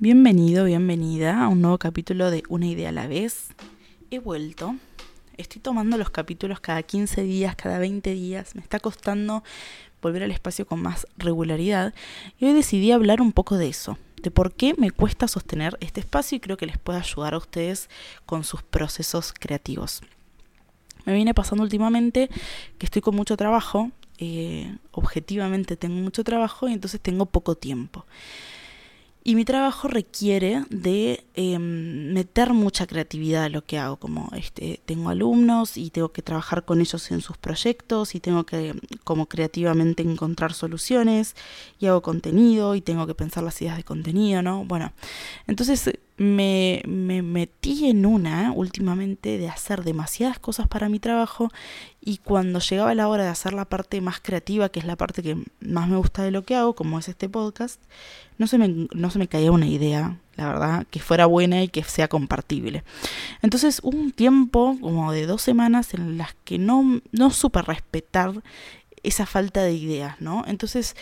Bienvenido, bienvenida a un nuevo capítulo de Una idea a la vez. He vuelto. Estoy tomando los capítulos cada 15 días, cada 20 días. Me está costando volver al espacio con más regularidad. Y hoy decidí hablar un poco de eso, de por qué me cuesta sostener este espacio y creo que les puede ayudar a ustedes con sus procesos creativos. Me viene pasando últimamente que estoy con mucho trabajo, eh, objetivamente tengo mucho trabajo y entonces tengo poco tiempo. Y mi trabajo requiere de em, meter mucha creatividad a lo que hago, como este, tengo alumnos y tengo que trabajar con ellos en sus proyectos y tengo que como creativamente encontrar soluciones y hago contenido y tengo que pensar las ideas de contenido, ¿no? Bueno, entonces me, me metí en una últimamente de hacer demasiadas cosas para mi trabajo y cuando llegaba la hora de hacer la parte más creativa, que es la parte que más me gusta de lo que hago, como es este podcast, no se me, no se me caía una idea, la verdad, que fuera buena y que sea compartible. Entonces hubo un tiempo como de dos semanas en las que no, no supe respetar esa falta de ideas, ¿no? Entonces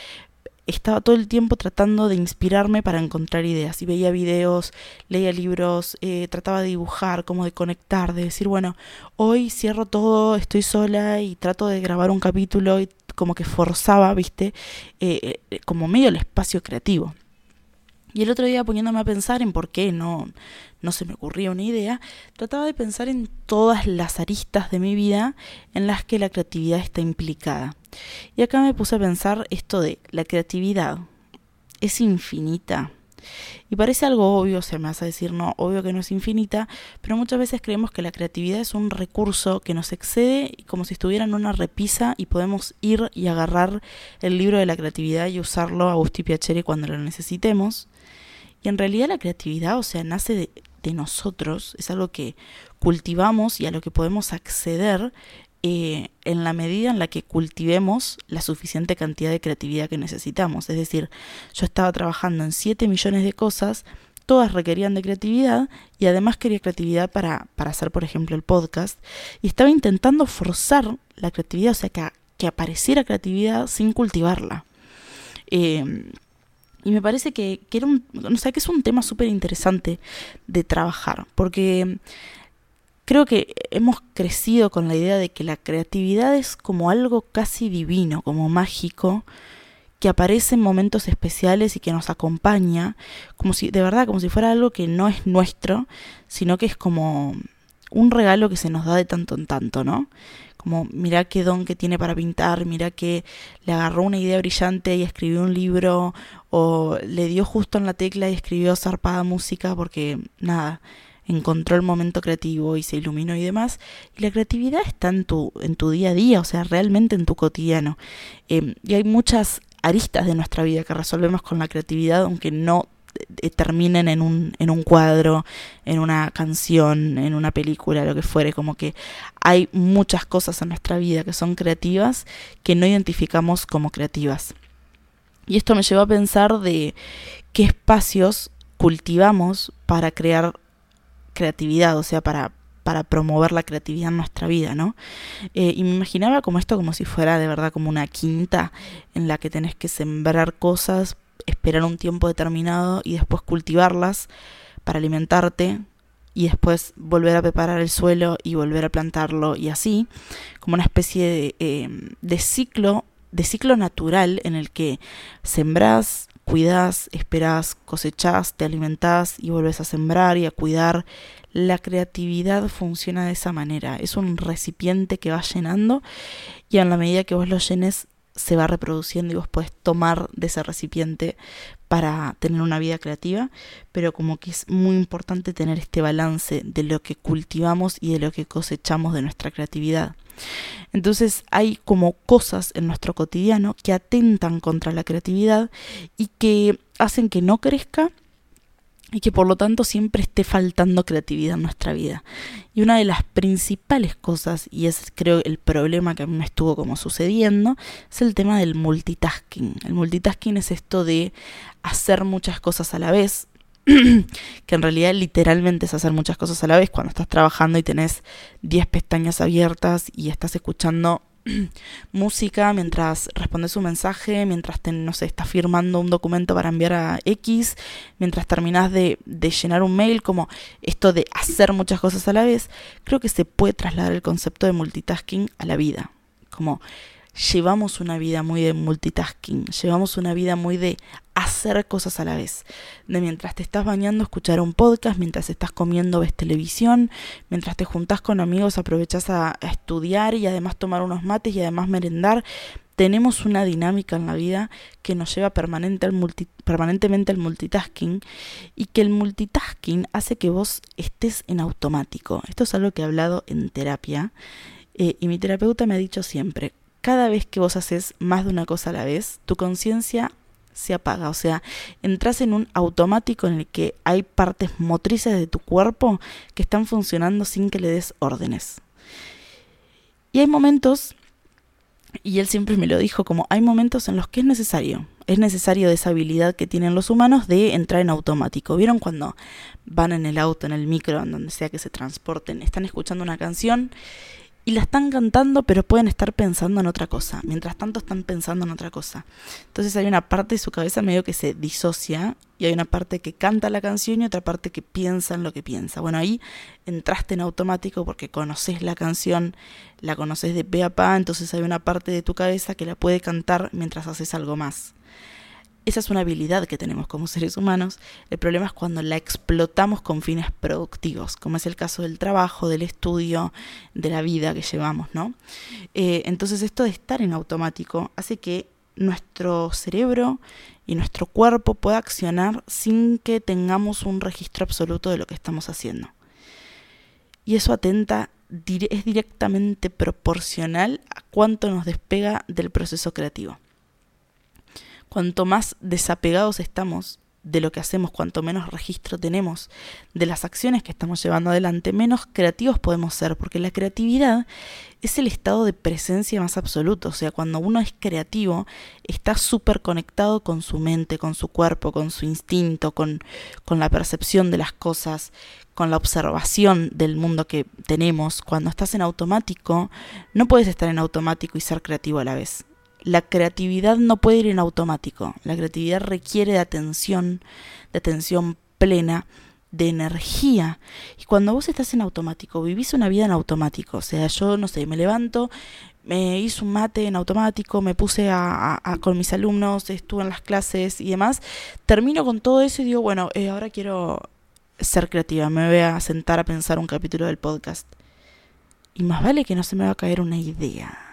estaba todo el tiempo tratando de inspirarme para encontrar ideas. Y veía videos, leía libros, eh, trataba de dibujar, como de conectar, de decir, bueno, hoy cierro todo, estoy sola y trato de grabar un capítulo y como que forzaba, viste, eh, eh, como medio el espacio creativo. Y el otro día poniéndome a pensar en por qué no, no se me ocurría una idea, trataba de pensar en todas las aristas de mi vida en las que la creatividad está implicada. Y acá me puse a pensar esto de la creatividad es infinita. Y parece algo obvio, se me hace decir no, obvio que no es infinita, pero muchas veces creemos que la creatividad es un recurso que nos excede como si estuviera en una repisa y podemos ir y agarrar el libro de la creatividad y usarlo a gusto y piacere cuando lo necesitemos. Y en realidad la creatividad, o sea, nace de, nosotros, es algo que cultivamos y a lo que podemos acceder eh, en la medida en la que cultivemos la suficiente cantidad de creatividad que necesitamos. Es decir, yo estaba trabajando en 7 millones de cosas, todas requerían de creatividad y además quería creatividad para, para hacer, por ejemplo, el podcast. Y estaba intentando forzar la creatividad, o sea, que, que apareciera creatividad sin cultivarla. Eh, y me parece que, que, era un, o sea, que es un tema súper interesante de trabajar, porque creo que hemos crecido con la idea de que la creatividad es como algo casi divino, como mágico, que aparece en momentos especiales y que nos acompaña, como si, de verdad, como si fuera algo que no es nuestro, sino que es como un regalo que se nos da de tanto en tanto, ¿no? Como mira qué don que tiene para pintar, mira que le agarró una idea brillante y escribió un libro, o le dio justo en la tecla y escribió zarpada música porque nada, encontró el momento creativo y se iluminó y demás. Y la creatividad está en tu, en tu día a día, o sea, realmente en tu cotidiano. Em, y hay muchas aristas de nuestra vida que resolvemos con la creatividad, aunque no terminen en un, en un cuadro, en una canción, en una película, lo que fuere, como que hay muchas cosas en nuestra vida que son creativas que no identificamos como creativas. Y esto me llevó a pensar de qué espacios cultivamos para crear creatividad, o sea, para, para promover la creatividad en nuestra vida, ¿no? Eh, y me imaginaba como esto como si fuera de verdad como una quinta en la que tenés que sembrar cosas esperar un tiempo determinado y después cultivarlas para alimentarte y después volver a preparar el suelo y volver a plantarlo y así, como una especie de, em, de ciclo, de ciclo natural en el que sembrás, cuidas, esperás, cosechás, te alimentás y vuelves a sembrar y a cuidar. La creatividad funciona de esa manera. Es un recipiente que va llenando y en la medida que vos lo llenes se va reproduciendo y vos puedes tomar de ese recipiente para tener una vida creativa, pero como que es muy importante tener este balance de lo que cultivamos y de lo que cosechamos de nuestra creatividad. Entonces hay como cosas en nuestro cotidiano que atentan contra la creatividad y que hacen que no crezca y que por lo tanto siempre esté faltando creatividad en nuestra vida. Y una de las principales cosas, y es creo el problema que a mí me estuvo como sucediendo, es el tema del multitasking. El multitasking es esto de hacer muchas cosas a la vez, que en realidad literalmente es hacer muchas cosas a la vez cuando estás trabajando y tenés 10 pestañas abiertas y estás escuchando música mientras respondes un mensaje, mientras te, no sé, estás firmando un documento para enviar a X, mientras terminas de, de llenar un mail, como esto de hacer muchas cosas a la vez, creo que se puede trasladar el concepto de multitasking a la vida. Como llevamos una vida muy de multitasking, llevamos una vida muy de hacer cosas a la vez. De mientras te estás bañando, escuchar un podcast, mientras estás comiendo, ves televisión, mientras te juntas con amigos, aprovechas a, estudiar y además tomar unos mates y además merendar. Tenemos una dinámica en la vida que nos lleva permanentemente al multitasking y que el multitasking hace que vos estés en automático. Esto es algo que he hablado en terapia eh, y mi terapeuta me ha dicho siempre, cada vez que vos haces más de una cosa a la vez, tu conciencia se apaga. O sea, entras en un automático en el que hay partes motrices de tu cuerpo que están funcionando sin que le des órdenes. Y hay momentos, y él siempre me lo dijo, como hay momentos en los que es necesario. Es necesario esa habilidad que tienen los humanos de entrar en automático. ¿Vieron cuando van en el auto, en el micro, en donde sea que se transporten, están escuchando una canción y la están cantando, pero pueden estar pensando en otra cosa. Mientras tanto están pensando en otra cosa. Entonces hay una parte de su cabeza medio que se disocia y hay una parte que canta la canción y otra parte que piensa en lo que piensa. Bueno, ahí entraste en automático porque conoces la canción, la conoces de pe a pa, entonces hay una parte de tu cabeza que la puede cantar mientras haces algo más. Esa es una habilidad que tenemos como seres humanos. El problema es cuando la explotamos con fines productivos, como es el caso del trabajo, del estudio, de la vida que llevamos, ¿no? Eh, entonces esto de estar en automático hace que nuestro cerebro y nuestro cuerpo pueda accionar sin que tengamos un registro absoluto de lo que estamos haciendo. Y eso atenta, es directamente proporcional a cuánto nos despega del proceso creativo. Cuanto más desapegados estamos de lo que hacemos, cuanto menos registro tenemos de las acciones que estamos llevando adelante, menos creativos podemos ser, porque la creatividad es el estado de presencia más absoluto, o sea, cuando uno es creativo, está súper conectado con su mente, con su cuerpo, con su instinto, con, con la percepción de las cosas, con la observación del mundo que tenemos. Cuando estás en automático, no puedes estar en automático y ser creativo a la vez la creatividad no puede ir en automático. La creatividad requiere de atención, de atención plena, de energía. Y cuando vos estás en automático, vivís una vida en automático. O sea, yo no sé, me levanto, me hice un mate en automático, me puse a, con mis alumnos, estuve en las clases y demás. Termino con todo eso y digo, bueno, eh, ahora quiero ser creativa, me voy a sentar a pensar un capítulo del podcast. Y más vale que no se me va a caer una idea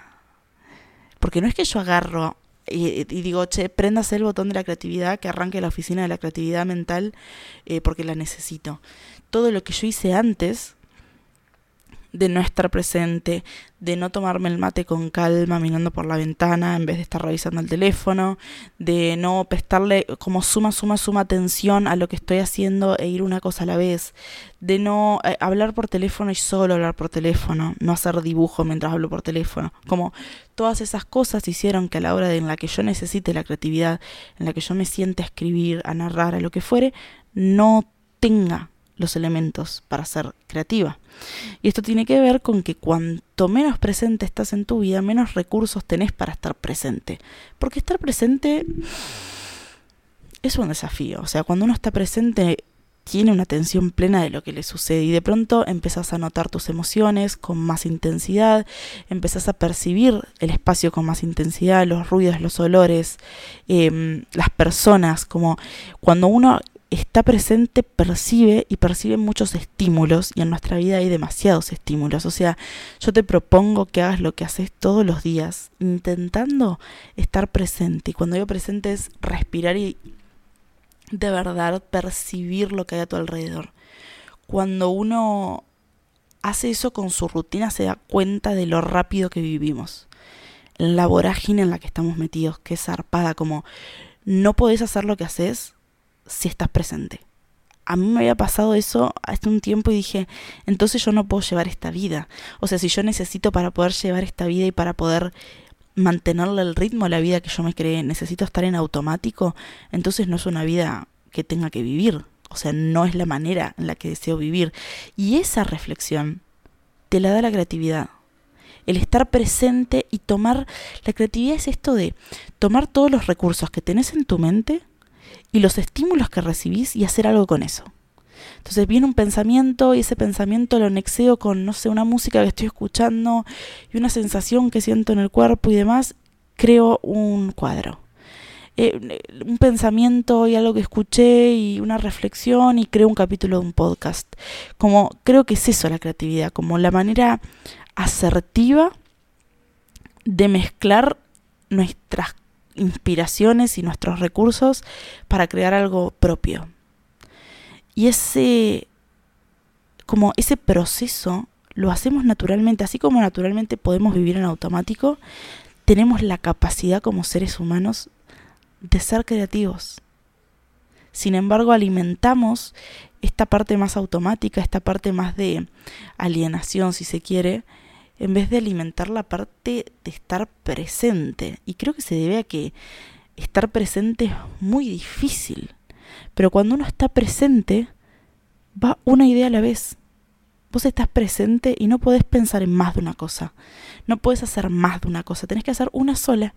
porque no es que yo agarro y, digo, che, préndase el botón de la creatividad, que arranque la oficina de la creatividad mental, eh, porque la necesito. Todo lo que yo hice antes de no estar presente, de no tomarme el mate con calma mirando por la ventana en vez de estar revisando el teléfono, de no prestarle como suma, suma, suma atención a lo que estoy haciendo e ir una cosa a la vez, de no eh, hablar por teléfono y solo hablar por teléfono, no hacer dibujo mientras hablo por teléfono, como todas esas cosas hicieron que a la hora en la que yo necesite la creatividad, en la que yo me siente a escribir, a narrar, a lo que fuere, no tenga los elementos para ser creativa. Y esto tiene que ver con que cuanto menos presente estás en tu vida, menos recursos tenés para estar presente. Porque estar presente es un desafío. O sea, cuando uno está presente tiene una atención plena de lo que le sucede y de pronto empezás a notar tus emociones con más intensidad, empezás a percibir el espacio con más intensidad, los ruidos, los olores, em, las personas, como cuando uno está presente, percibe y percibe muchos estímulos y en nuestra vida hay demasiados estímulos. O sea, yo te propongo que hagas lo que haces todos los días, intentando estar presente. Y cuando digo presente es respirar y de verdad percibir lo que hay a tu alrededor. Cuando uno hace eso con su rutina se da cuenta de lo rápido que vivimos. La vorágine en la que estamos metidos, que es zarpada, como no podés hacer lo que haces si estás presente. A mí me había pasado eso hace un tiempo y dije, entonces yo no puedo llevar esta vida. O sea, si yo necesito para poder llevar esta vida y para poder mantenerle el ritmo a la vida que yo me creé, necesito estar en automático, entonces no es una vida que tenga que vivir. O sea, no es la manera en la que deseo vivir. Y esa reflexión te la da la creatividad. el estar presente y tomar, la creatividad es esto de tomar todos los recursos que tenés en tu mente y los estímulos que recibís y hacer algo con eso. Entonces viene un pensamiento y ese pensamiento lo nexeo con, no sé, una música que estoy escuchando y una sensación que siento en el cuerpo y demás, creo un cuadro. Eh, un pensamiento y algo que escuché y una reflexión y creo un capítulo de un podcast. Como creo que es eso la creatividad, como la manera asertiva de mezclar nuestras inspiraciones y nuestros recursos para crear algo propio. Y ese como ese proceso lo hacemos naturalmente, así como naturalmente podemos vivir en automático, tenemos la capacidad como seres humanos de ser creativos. Sin embargo, alimentamos esta parte más automática, esta parte más de alienación, si se quiere, en vez de alimentar la parte de estar presente. Y creo que se debe a que estar presente es muy difícil. Pero cuando uno está presente, va una idea a la vez. Vos estás presente y no podés pensar en más de una cosa. No puedes hacer más de una cosa. Tenés que hacer una sola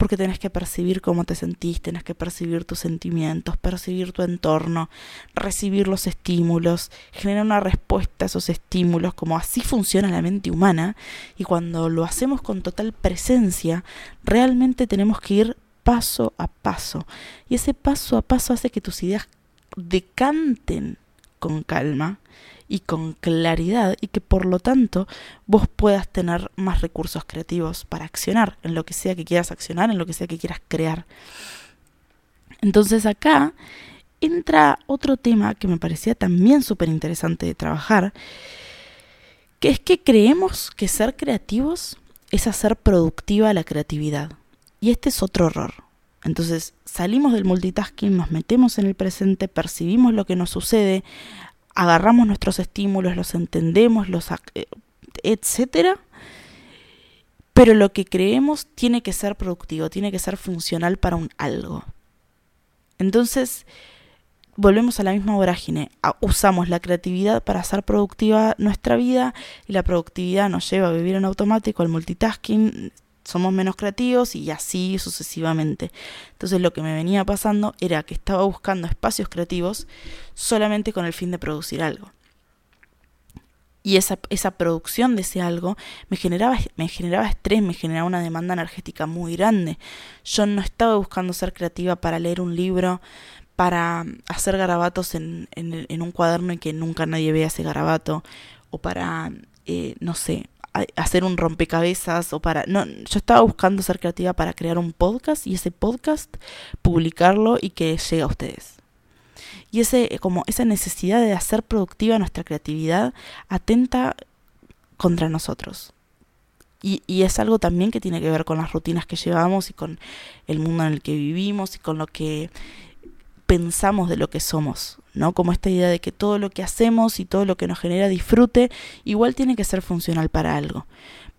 porque tenés que percibir cómo te sentís, tenés que percibir tus sentimientos, percibir tu entorno, recibir los estímulos, generar una respuesta a esos estímulos, como así funciona la mente humana, y cuando lo hacemos con total presencia, realmente tenemos que ir paso a paso, y ese paso a paso hace que tus ideas decanten con calma y con claridad y que por lo tanto vos puedas tener más recursos creativos para accionar en lo que sea que quieras accionar, en lo que sea que quieras crear. Entonces acá entra otro tema que me parecía también súper interesante de trabajar, que es que creemos que ser creativos es hacer productiva la creatividad. Y este es otro error. Entonces salimos del multitasking, nos metemos en el presente, percibimos lo que nos sucede, agarramos nuestros estímulos, los entendemos, los eh, etcétera, pero lo que creemos tiene que ser productivo, tiene que ser funcional para un algo. Entonces, volvemos a la misma vorágine. Usamos la creatividad para hacer productiva nuestra vida y la productividad nos lleva a vivir en automático, al multitasking, somos menos creativos y así sucesivamente. Entonces lo que me venía pasando era que estaba buscando espacios creativos solamente con el fin de producir algo. Y esa, esa producción de ese algo me generaba, me generaba estrés, me generaba una demanda energética muy grande. Yo no estaba buscando ser creativa para leer un libro, para hacer garabatos en, en, un cuaderno y que nunca nadie vea ese garabato, o para, eh, no sé, hacer un rompecabezas o para... No, yo estaba buscando ser creativa para crear un podcast y ese podcast publicarlo y que llegue a ustedes. Y ese, como esa necesidad de hacer productiva nuestra creatividad atenta contra nosotros. Y, y, es algo también que tiene que ver con las rutinas que llevamos y con el mundo en el que vivimos y con lo que pensamos de lo que somos, ¿no? Como esta idea de que todo lo que hacemos y todo lo que nos genera disfrute igual tiene que ser funcional para algo,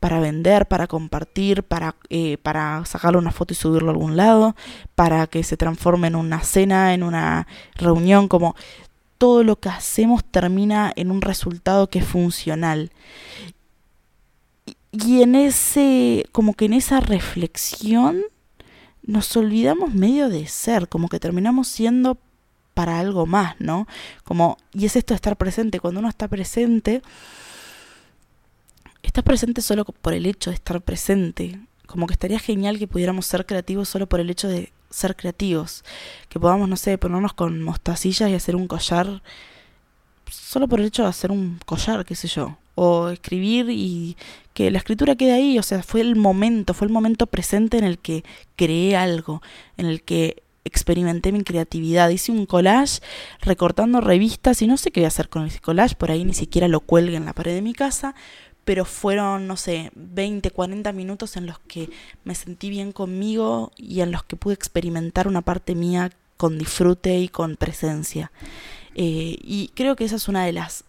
para vender, para compartir, para, eh, para sacarle una foto y subirlo a algún lado, para que se transforme en una cena, en una reunión, como todo lo que hacemos termina en un resultado que es funcional. Y en ese, como que en esa reflexión, nos olvidamos medio de ser, como que terminamos siendo para algo más, ¿no? Como, y es esto de estar presente. Cuando uno está presente, estás presente solo por el hecho de estar presente. Como que estaría genial que pudiéramos ser creativos solo por el hecho de ser creativos. Que podamos, no sé, ponernos con mostacillas y hacer un collar. Solo por el hecho de hacer un collar, qué sé yo o escribir y que la escritura quede ahí, o sea, fue el momento, fue el momento presente en el que creé algo, en el que experimenté mi creatividad, hice un collage recortando revistas y no sé qué voy a hacer con ese collage, por ahí ni siquiera lo cuelgue en la pared de mi casa, pero fueron, no sé, 20, 40 minutos en los que me sentí bien conmigo y en los que pude experimentar una parte mía con disfrute y con presencia. Eh, y creo que esa es una de las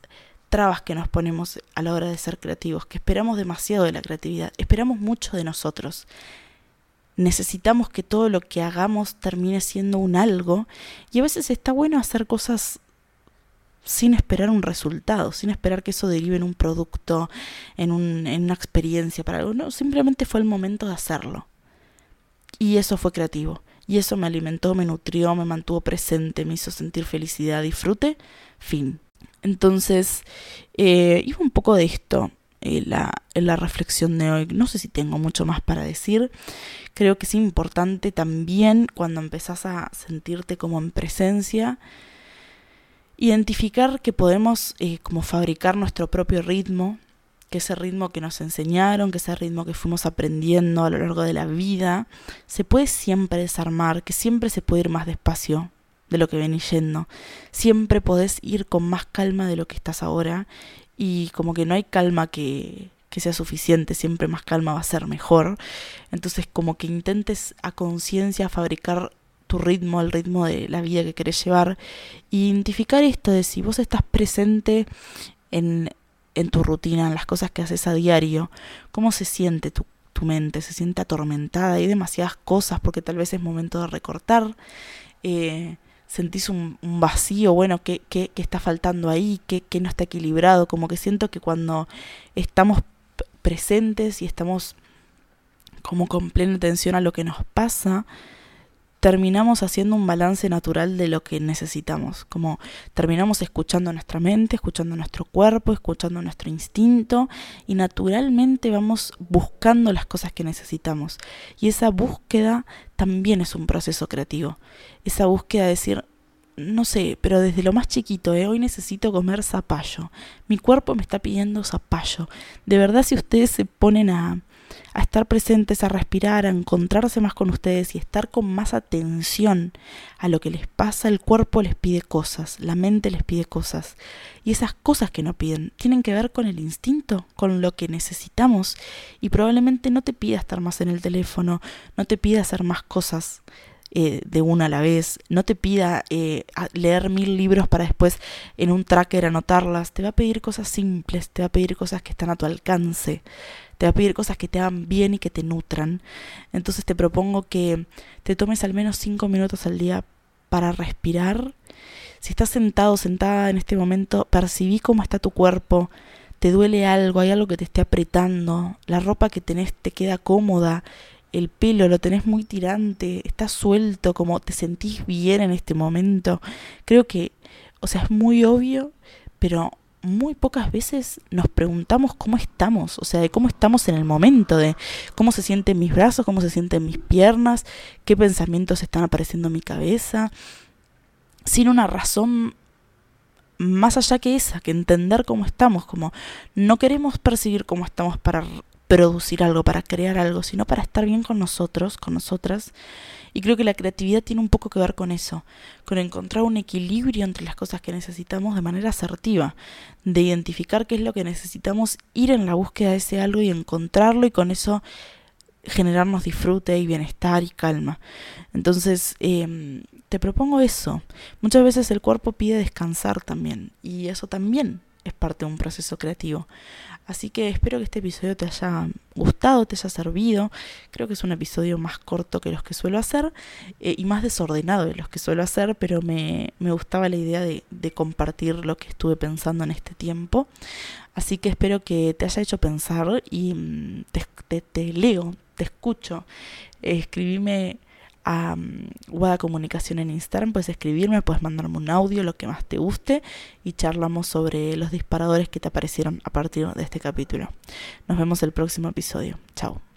trabas que nos ponemos a la hora de ser creativos, que esperamos demasiado de la creatividad, esperamos mucho de nosotros. Necesitamos que todo lo que hagamos termine siendo un algo y a veces está bueno hacer cosas sin esperar un resultado, sin esperar que eso derive en un producto, en, un, en una experiencia para algo. Simplemente fue el momento de hacerlo. Y eso fue creativo. Y eso me alimentó, me nutrió, me mantuvo presente, me hizo sentir felicidad, disfrute, fin. Entonces, eh, iba un poco de esto en la, en la reflexión de hoy. No sé si tengo mucho más para decir. Creo que es importante también cuando empezás a sentirte como en presencia, identificar que podemos eh, como fabricar nuestro propio ritmo, que ese ritmo que nos enseñaron, que ese ritmo que fuimos aprendiendo a lo largo de la vida, se puede siempre desarmar, que siempre se puede ir más despacio de lo que venís yendo. Siempre podés ir con más calma de lo que estás ahora y como que no hay calma que, que sea suficiente, siempre más calma va a ser mejor. Entonces como que intentes a conciencia fabricar tu ritmo, el ritmo de la vida que querés llevar. identificar esto de si vos estás presente en, en tu rutina, en las cosas que haces a diario, cómo se siente tu, tu mente, se siente atormentada, hay demasiadas cosas porque tal vez es momento de recortar. Eh, sentís un, vacío, bueno, ¿qué, qué, qué está faltando ahí? ¿Qué, ¿Qué, no está equilibrado? Como que siento que cuando estamos presentes y estamos como con plena atención a lo que nos pasa, terminamos haciendo un balance natural de lo que necesitamos, como terminamos escuchando nuestra mente, escuchando nuestro cuerpo, escuchando nuestro instinto y naturalmente vamos buscando las cosas que necesitamos. Y esa búsqueda también es un proceso creativo. Esa búsqueda de decir, no sé, pero desde lo más chiquito, ¿eh? hoy necesito comer zapallo. Mi cuerpo me está pidiendo zapallo. De verdad, si ustedes se ponen a, a estar presentes, a respirar, a encontrarse más con ustedes y estar con más atención a lo que les pasa, el cuerpo les pide cosas, la mente les pide cosas. Y esas cosas que no piden tienen que ver con el instinto, con lo que necesitamos. Y probablemente no te pida estar más en el teléfono, no te pida hacer más cosas. Eh, de una a la vez, no te pida eh, leer mil libros para después en un tracker anotarlas, te va a pedir cosas simples, te va a pedir cosas que están a tu alcance, te va a pedir cosas que te hagan bien y que te nutran. Entonces te propongo que te tomes al menos cinco minutos al día para respirar. Si estás sentado, sentada en este momento, percibí cómo está tu cuerpo, te duele algo, hay algo que te esté apretando, la ropa que tenés te queda cómoda, el pelo lo tenés muy tirante, estás suelto, como te sentís bien en este momento. Creo que, o sea, es muy obvio, pero muy pocas veces nos preguntamos cómo estamos, o sea, de cómo estamos en el momento, de cómo se sienten mis brazos, cómo se sienten mis piernas, qué pensamientos están apareciendo en mi cabeza, sin una razón más allá que esa, que entender cómo estamos, como no queremos percibir cómo estamos para producir algo, para crear algo, sino para estar bien con nosotros, con nosotras. Y creo que la creatividad tiene un poco que ver con eso, con encontrar un equilibrio entre las cosas que necesitamos de manera asertiva, de identificar qué es lo que necesitamos, ir en la búsqueda de ese algo y encontrarlo y con eso generarnos disfrute y bienestar y calma. Entonces, eh, te propongo eso. Muchas veces el cuerpo pide descansar también y eso también es parte de un proceso creativo. Así que espero que este episodio te haya gustado, te haya servido. Creo que es un episodio más corto que los que suelo hacer eh, y más desordenado de los que suelo hacer, pero me, me gustaba la idea de, compartir lo que estuve pensando en este tiempo. Así que espero que te haya hecho pensar y mm, te, te, te leo, te escucho. escribime a um, Comunicación en Instagram, puedes escribirme, puedes mandarme un audio, lo que más te guste, y charlamos sobre los disparadores que te aparecieron a partir de este capítulo. Nos vemos el próximo episodio. Chao.